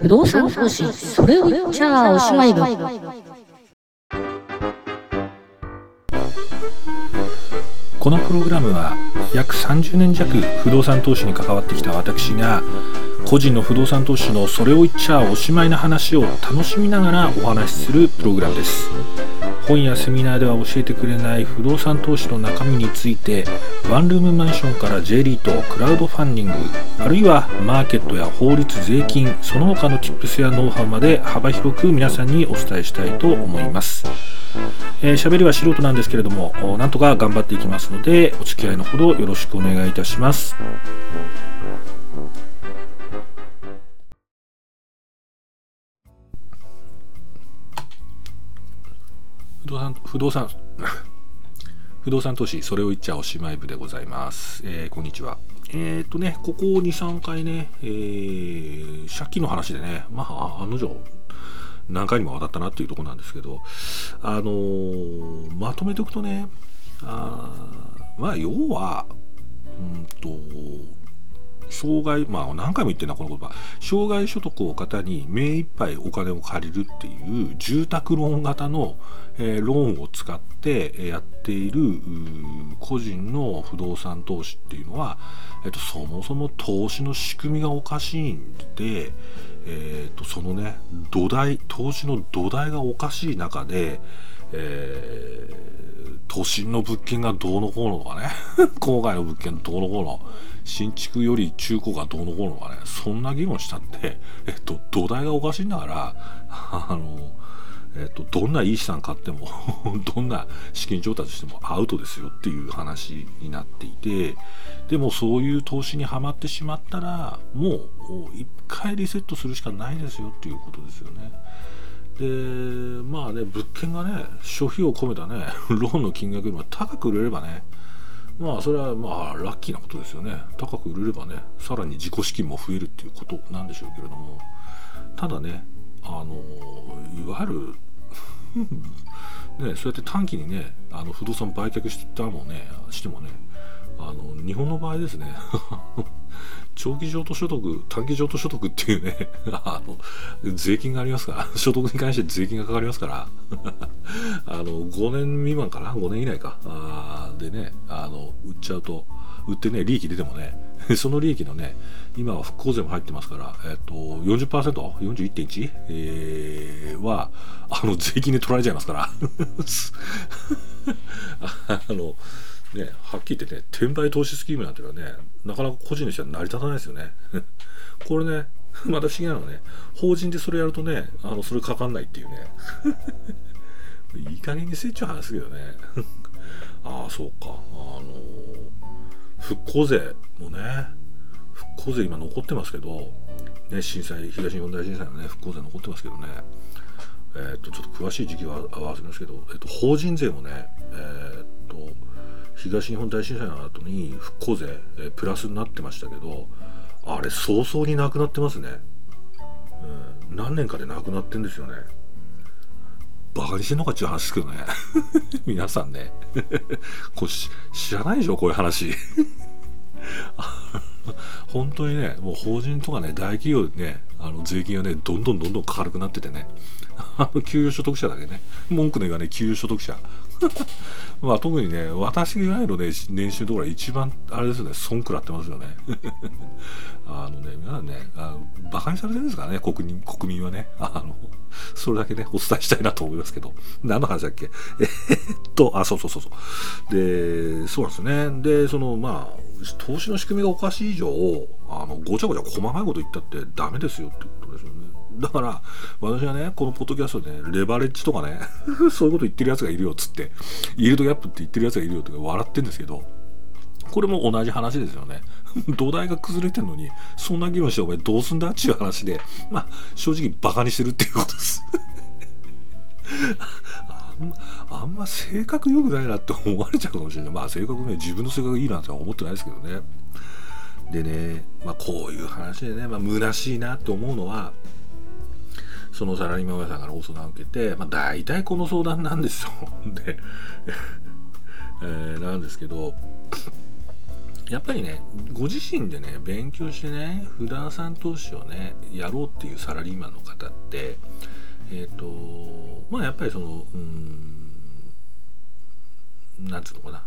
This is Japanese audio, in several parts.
不動産投資、それを言っちゃおしまい部。このプログラムは約30年弱不動産投資に関わってきた私が個人の不動産投資のそれを言っちゃおしまいな話を楽しみながらお話しするプログラムです本やセミナーでは教えてくれない不動産投資の中身についてワンルームマンションから J リートクラウドファンディングあるいはマーケットや法律税金その他の Tips やノウハウまで幅広く皆さんにお伝えしたいと思います。えー、喋りは素人なんですけれどもなんとか頑張っていきますのでお付き合いのほどよろしくお願いいたします。動産不動産 不動産投資それを言っちゃおしまい部でございます、えー、こんにちは。えっ、とねここ23回ね、えー、借金の話でねまあ案の定何回にも当たったなっていうとこなんですけど、あのー、まとめておくとね、あまあ、要は、うんと、障害、まあ何回も言ってるな、この言葉。障害所得を方に目いっぱいお金を借りるっていう住宅ローン型の、えー、ローンを使ってやっている個人の不動産投資っていうのは、えっと、そもそも投資の仕組みがおかしいんで、えーと、そのね土台投資の土台がおかしい中で、えー、都心の物件がどうのこうのとかね。郊外の物件どうのこうの。新築より中古がどうのこうのとかね。そんな議論したって、えっと、土台がおかしいんだからあのえっと、どんないい資産買っても どんな資金調達してもアウトですよっていう話になっていてでもそういう投資にはまってしまったらもう一回リセットするしかないですよっていうことですよね。でまあね物件がね諸費を込めたね ローンの金額よりも高く売れればねまあそれはまあラッキーなことですよね。高く売れればねさらに自己資金も増えるっていうことなんでしょうけれども。ただねあのいわゆる ね、そうやって短期にねあの不動産売却してたもねしてもねあの日本の場合ですね。長期譲渡所得短期譲渡所得っていうね あの税金がありますから 所得に関して税金がかかりますから あの5年未満かな5年以内かあでねあの売っちゃうと売ってね利益出てもねその利益のね、今は復興税も入ってますから、えっと、40%、41.1、えー、は、あの、税金で取られちゃいますから。あの、ね、はっきり言ってね、転売投資スキームなんていうのはね、なかなか個人としては成り立たないですよね。これね、また不思議なのはね、法人でそれやるとね、あの、それかかんないっていうね。いい加減にせっちゃう話すけどね。ああ、そうか。あの復興税もね復興税今残ってますけど、ね、震災東日本大震災のね復興税残ってますけどねえー、とちょっと詳しい時期は合わせますけど、えー、と法人税もね、東日本大震災の後に復興税、プラスになってましたけどあれ早々になくなってますね、うん、何年かでなくなってんですよね。バカにしてんのかっていう話ですけどね。皆さんね。こ知らないでしょこういう話。本当にねもう法人とかね大企業でねあの税金がねどんどんどんどん軽くなっててね。あの給与所得者だけね。文句の言わない給与所得者。まあ特にね私がいわゆるね年収とか一番あれですよね損食らってますよね。あのね皆さんねあのバカにされてるんですからね国民国民はね。あのそれだけねお伝えしたいなと思いますけど。何の話だっけ？えー、っとあそうそうそうそう。でそうなんですね。でそのまあ投資の仕組みがおかしい以上あのごちゃごちゃ細かいこと言ったってダメですよって。だから私はねこのポッドキャストで、ね、レバレッジとかね そういうこと言ってるやつがいるよっつってイールドギャップって言ってるやつがいるよって笑ってんですけどこれも同じ話ですよね。土台が崩れてるのに、そんな議論してお前どうすんだ？っていう話で、まあ、正直バカにしてるっていうことです あんま、あんま性格良くないなって思われちゃうかもしれない。まあ性格ね、自分の性格いいなんて思ってないですけどね。でね、まあこういう話でね、まあ虚しいなって思うのは、そのサラリーマン親さんからお相談を受けて、まあ大体この相談なんですよ。で、えー、なんですけど、やっぱりねご自身でね勉強してね不動産投資をねやろうっていうサラリーマンの方ってえっ、ー、とまあやっぱりそのうんなんつうのかな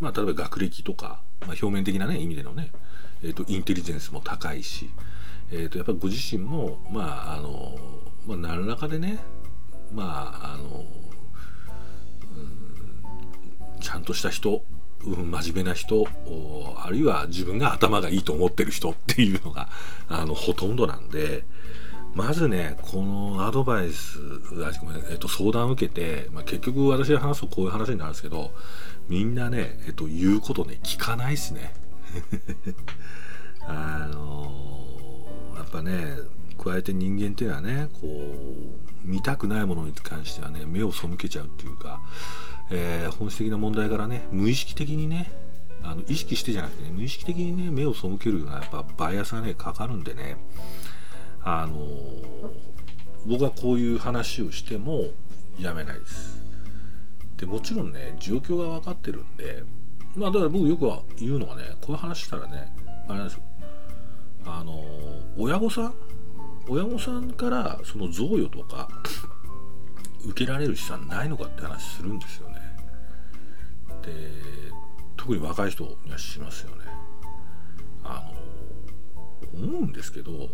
まあ例えば学歴とか、まあ、表面的なね意味でのね、えーと、インテリジェンスも高いし、えーと、やっぱりご自身もまああの、まあ、何らかでねまああの、ちゃんとした人うん、真面目な人あるいは自分が頭がいいと思ってる人っていうのがあのほとんどなんでまずねこのアドバイスごめん、えっと、相談を受けて、まあ、結局私が話すとこういう話になるんですけどみんなね、えっと、言うことね聞かないっすね。あの、やっぱね加えて人間っていうのはねこう見たくないものに関してはね目を背けちゃうっていうかえー、本質的な問題からね無意識的にねあの意識してじゃなくてね無意識的にね目を背けるようなやっぱバイアスがねかかるんでねあの、僕はこういう話をしてもやめないです。でもちろんね状況が分かってるんでまあだから僕よく言うのはねこういう話したらねあれなんですよ。あの、親御さん親御さんからその贈与とか受けられる資産ないのかって話するんですよねで特に若い人にはしますよねあの思うんですけど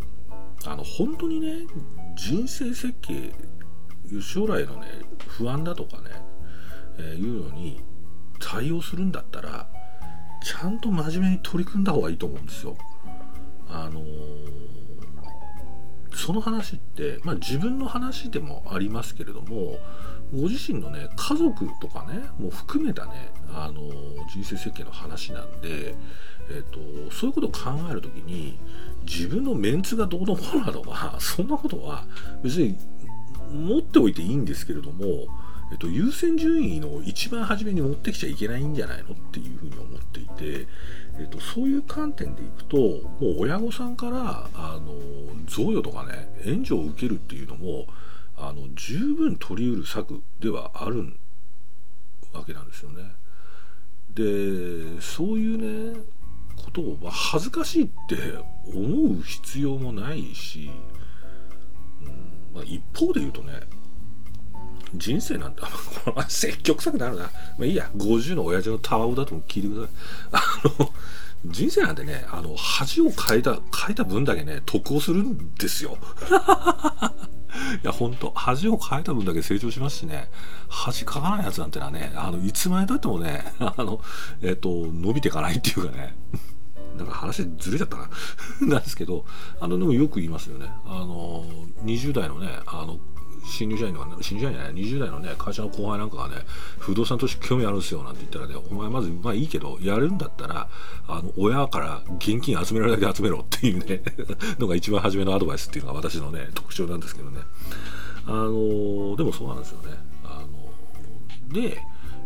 あの本当にね人生設計将来のね不安だとかね、えー、いうのに対応するんだったらちゃんと真面目に取り組んだ方がいいと思うんですよ。あのー、その話って、まあ、自分の話でもありますけれどもご自身のね家族とかねもう含めたねあの人生設計の話なんで、えーと、そういうことを考える時に自分のメンツがどうのこうのとかそんなことは別に持っておいていいんですけれども、えっと、優先順位の一番初めに持ってきちゃいけないんじゃないのっていうふうに思っていて、えっと、そういう観点でいくともう親御さんからあの贈与とかね援助を受けるっていうのもあの十分取りうる策ではあるわけなんですよね。でそういうねことを、まあ、恥ずかしいって思う必要もないし、うんまあ、一方で言うとね人生なんて積極臭くなるな。まあいいや。50の親父のたわうだとも聞いてください。あの人生なんてねあの恥を変えた変えた分だけね得をするんですよ。いや、ほんと、恥を変えた分だけ成長しますしね、恥かかないやつなんてのはね、あの、いつまでたってもね、あの、えっ、と、伸びていかないっていうかね、なんか話ずれちゃったな。なんですけど、あの、でもよく言いますよね。あの、20代のね、あの、新入社員の新入社員じゃない20代のね会社の後輩なんかがね不動産投資興味あるんですよなんて言ったらねお前まずまあいいけどやるんだったらあの親から現金集められるだけ集めろっていうね のが一番初めのアドバイスっていうのが私のね特徴なんですけどね。あのでもそうなんですよね。あので、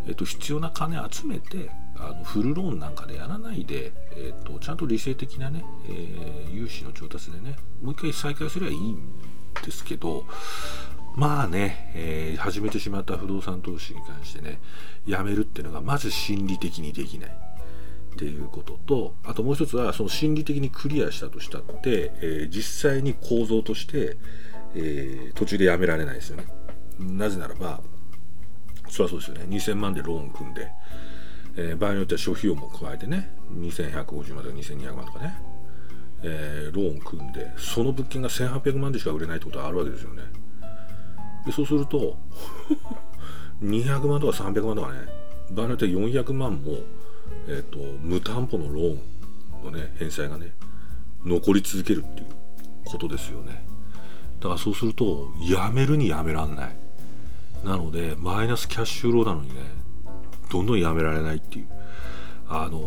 えっと、必要な金集めてあのフルローンなんかでやらないで、えっと、ちゃんと理性的なね、えー、融資の調達でねもう一回再開すればいいんですけどまあね、えー、始めてしまった不動産投資に関してね、やめるっていうのがまず心理的にできないっていうことと、あともう一つはその心理的にクリアしたとしたって、えー、実際に構造として、えー、途中でやめられないですよね。なぜならば、そりゃそうですよね。2000万でローン組んで、え、場合によっては諸費用も加えてね、2150万とか2200万とかね、え、ローン組んで、その物件が1800万でしか売れないってことはあるわけですよね。でそうすると200万とか300万とかね場合によっては400万も、えーと、無担保のローンのね返済がね残り続けるっていうことですよね。だからそうするとやめるにやめらんない。なのでマイナスキャッシュローなのにねどんどんやめられないっていう。あの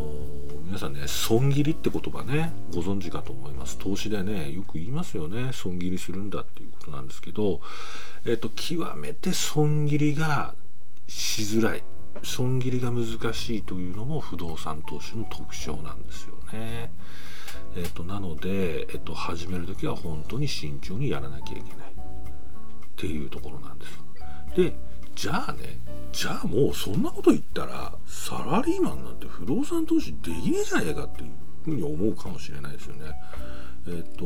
皆さんね損切りって言葉ねご存知かと思います投資でねよく言いますよね損切りするんだっていうことなんですけどえっと極めて損切りがしづらい損切りが難しいというのも不動産投資の特徴なんですよね。えっと、なので、えっと、始める時は本当に慎重にやらなきゃいけないっていうところなんです。でじゃあねじゃあもうそんなこと言ったらサラリーマンなんて不動産投資できねえじゃねえかっていうふうに思うかもしれないですよね。えっ、と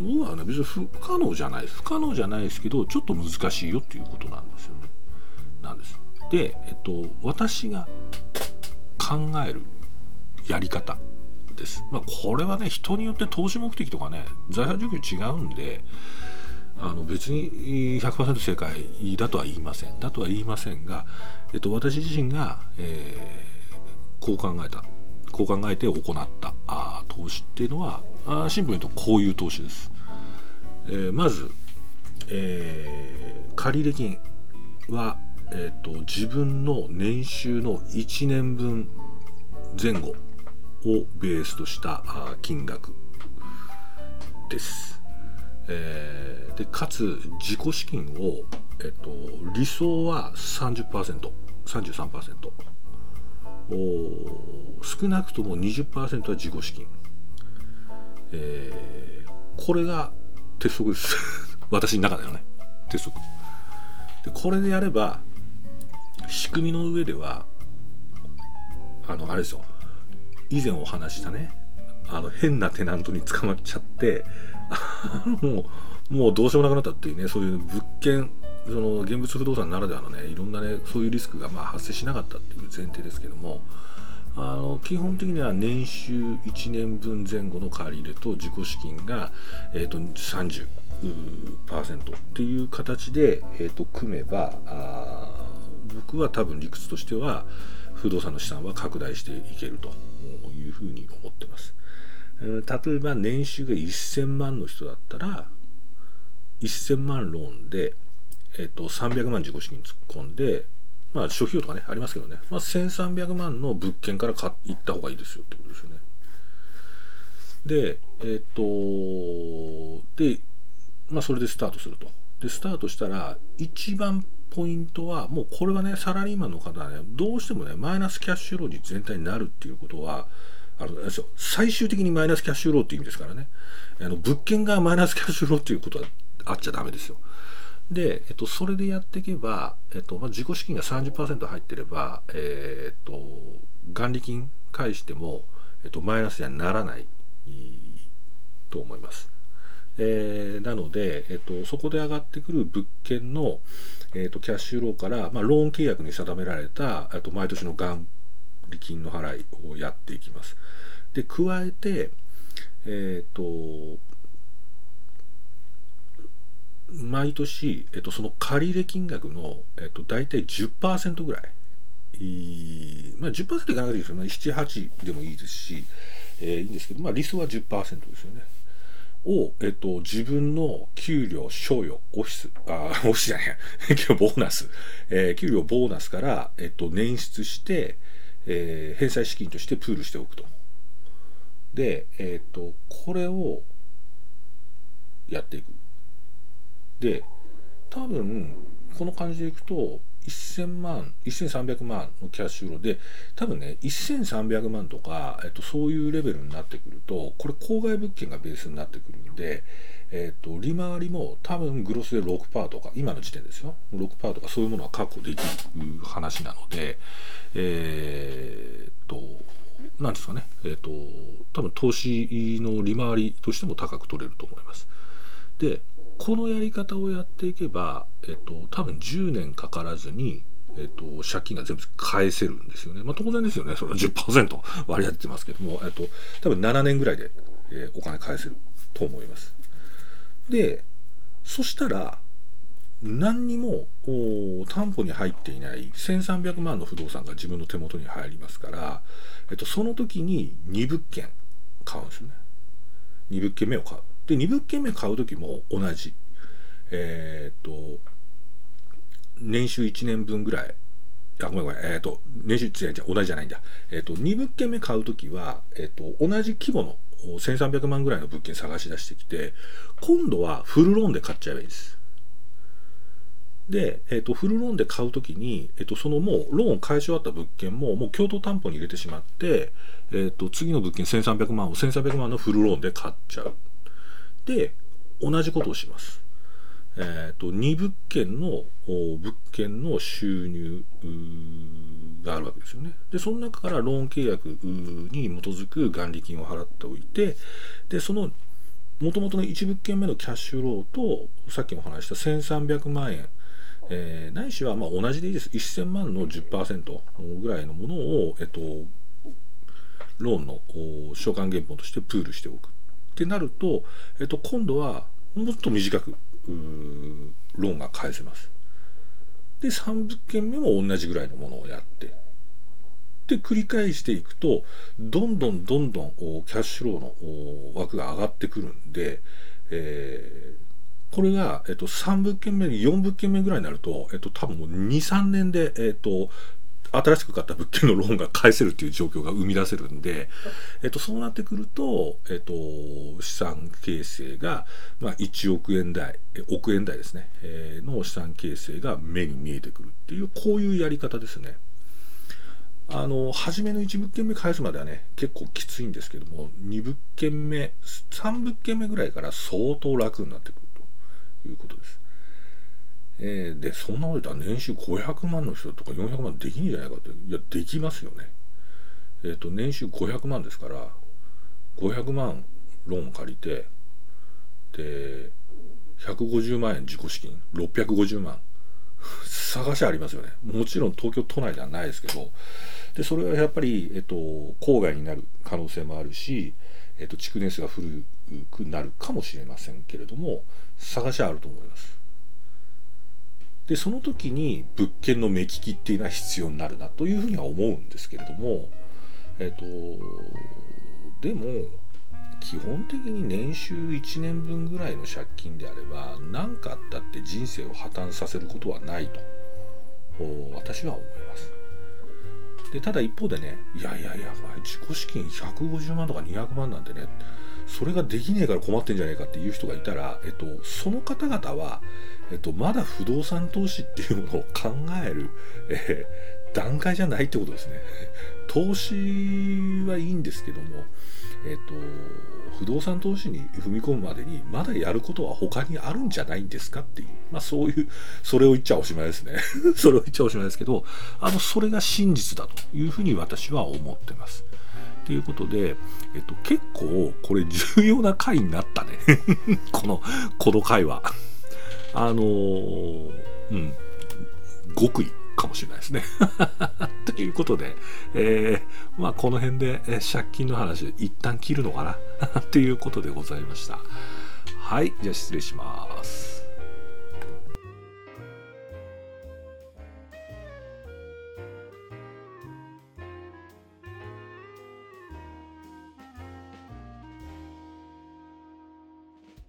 僕はね別に不可能じゃない不可能じゃないですけどちょっと難しいよっていうことなんですよね。なんです。で、えっと、私が考えるやり方です。まあ、これはね人によって投資目的とかね財産状況違うんであの別に100%正解だとは言いません。だとは言いませんが、えっと、私自身が、えー、こう考えたこう考えて行ったあ投資っていうのはあシンプルに言うとこういう投資です。えー、まず、えー、借入金は、えーと、自分の年収の1年分前後をベースとした金額です。えー、でかつ自己資金を、えっと、理想は 30%33% お少なくとも20%は自己資金、えー、これが鉄則です。私の中ではね。鉄則。でこれでやれば仕組みの上ではあのあれですよ。以前お話したねあの変なテナントに捕まっちゃって もうもうどうしようもなくなったっていうねそういう物件その現物不動産ならではのねいろんなねそういうリスクがまあ発生しなかったっていう前提ですけどもあの基本的には年収1年分前後の借り入れと自己資金が、えーと、30%っていう形で、えーと、組めばあ僕は多分理屈としては不動産の資産は拡大していけるというふうに。例えば年収が1000万の人だったら1000万ローンで、えっと、300万自己資金突っ込んでまあ諸費用とかねありますけどね、まあ、1300万の物件から買った方がいいですよってことですよね。でえっとでまあそれでスタートすると。でスタートしたら一番ポイントはもうこれはねサラリーマンの方はねどうしてもねマイナスキャッシュロー率全体になるっていうことはあの最終的にマイナスキャッシュローっていう意味ですからねあの物件がマイナスキャッシュローっていうことはあっちゃダメですよ。で、えっと、それでやっていけば、えっとまあ、自己資金が30%入ってれば、えー、っと元利金返しても、えっと、マイナスにはならないと思います。えー、なので、えっと、そこで上がってくる物件の、えっと、キャッシュローから、まあ、ローン契約に定められた、えっと毎年の元利金の払いをやっていきます。で、加えて、えっと、毎年、えっと、その借入金額の、えっと、大体10%ぐらい、まあ、10%いかなくていいですよね。7、8でもいいですし、えー、いいんですけど、まあ、理想は10%ですよね。を、えっと、自分の給料、賞与、オフィス、あ、オフィスじゃない、給料ボーナス、えー、給料ボーナスから、えっと、捻出して、えー、返済資金としてプールしておくと。で、えっと、これをやっていく。で、多分、この感じでいくと、1000万、1300万のキャッシュフローで、多分ね、1300万とか、えっと、そういうレベルになってくると、これ、郊外物件がベースになってくるんで、えっと、利回りも多分グロスで6%とか、今の時点ですよ、6%とかそういうものは確保できる話なので、えー、っと、なんですかね、えっと、多分投資の利回りとしても高く取れると思います。で、このやり方をやっていけば、えっと、多分10年かからずに、えっと、借金が全部返せるんですよね。まあ、当然ですよね。それは10%割り当ててますけども、えっと、多分7年ぐらいで、えー、お金返せると思います。で、そしたら、何にも担保に入っていない1300万の不動産が自分の手元に入りますから、えっと、その時に2物件買うんですよね。2物件目を買う。で2物件目買う時も同じえっ、と年収1年分ぐらいあごめんごめんえっ、と年収違う違う同じじゃないんだえっ、と2物件目買う時はえっ、と同じ規模の1300万ぐらいの物件探し出してきて今度はフルローンで買っちゃえばいいですで、えーと、フルローンで買うときに、えーと、そのもうローン返し終わった物件ももう共同担保に入れてしまって、えーと次の物件1300万を1300万のフルローンで買っちゃう。で同じことをします。えーと、2物件の物件の収入があるわけですよね。で、その中からローン契約に基づく元利金を払っておいて、で、その元々の1物件目のキャッシュローと、さっきも話した1300万円、えー、ないしはまあ同じでいいです。1000万の10%ぐらいのものを、えっと、ローンの償還原本としてプールしておく。ってなると、えっと、今度はもっと短くローンが返せます。で、3物件目も同じぐらいのものをやって、で、繰り返していくと、どんどんどんどんキャッシュローの枠が上がってくるんで、えー、これが、えっと、3物件目、4物件目ぐらいになると、えっと、多分もう2、3年で、えっと、新しく買った物件のローンが返せるっていう状況が生み出せるんで、えっと、そうなってくると、えっと、資産形成が、まあ、1億円台、億円台ですね、えー、の資産形成が目に見えてくるっていう、こういうやり方ですね。あの、初めの1物件目返すまではね、結構きついんですけども、2物件目、3物件目ぐらいから相当楽になってくるということです。えー、で、そんなこと言ったら年収500万の人とか400万できんじゃないかって。いや、できますよね。えっ、ー、と、年収500万ですから、500万ローン借りて、で、150万円自己資金、650万。探しありますよね。もちろん東京都内ではないですけど、で、それはやっぱり、えっと、郊外になる可能性もあるし、えっと、築年数が古くなるかもしれませんけれども、探しはあると思います。でその時に物件の目利きっていうのは必要になるなというふうには思うんですけれどもえっ、とでも基本的に年収1年分ぐらいの借金であれば何かあったって人生を破綻させることはないと私は思います。でただ一方でねいやいやいや自己資金150万とか200万なんてねそれができねえから困ってんじゃねえかっていう人がいたら、えっと、その方々は、えっと、まだ不動産投資っていうものを考える、えー、段階じゃないってことですね。投資はいいんですけども、えっと、不動産投資に踏み込むまでに、まだやることは他にあるんじゃないんですかっていう、まあそういう、それを言っちゃおしまいですね。それを言っちゃおしまいですけど、あの、それが真実だというふうに私は思ってます。ということで、えっと、結構これ重要な回になったね。この、この回は。あのー、うん、極意かもしれないですね。ということで、えー、まあこの辺で、え借金の話一旦切るのかな？ということでございました。はい、じゃあ失礼します。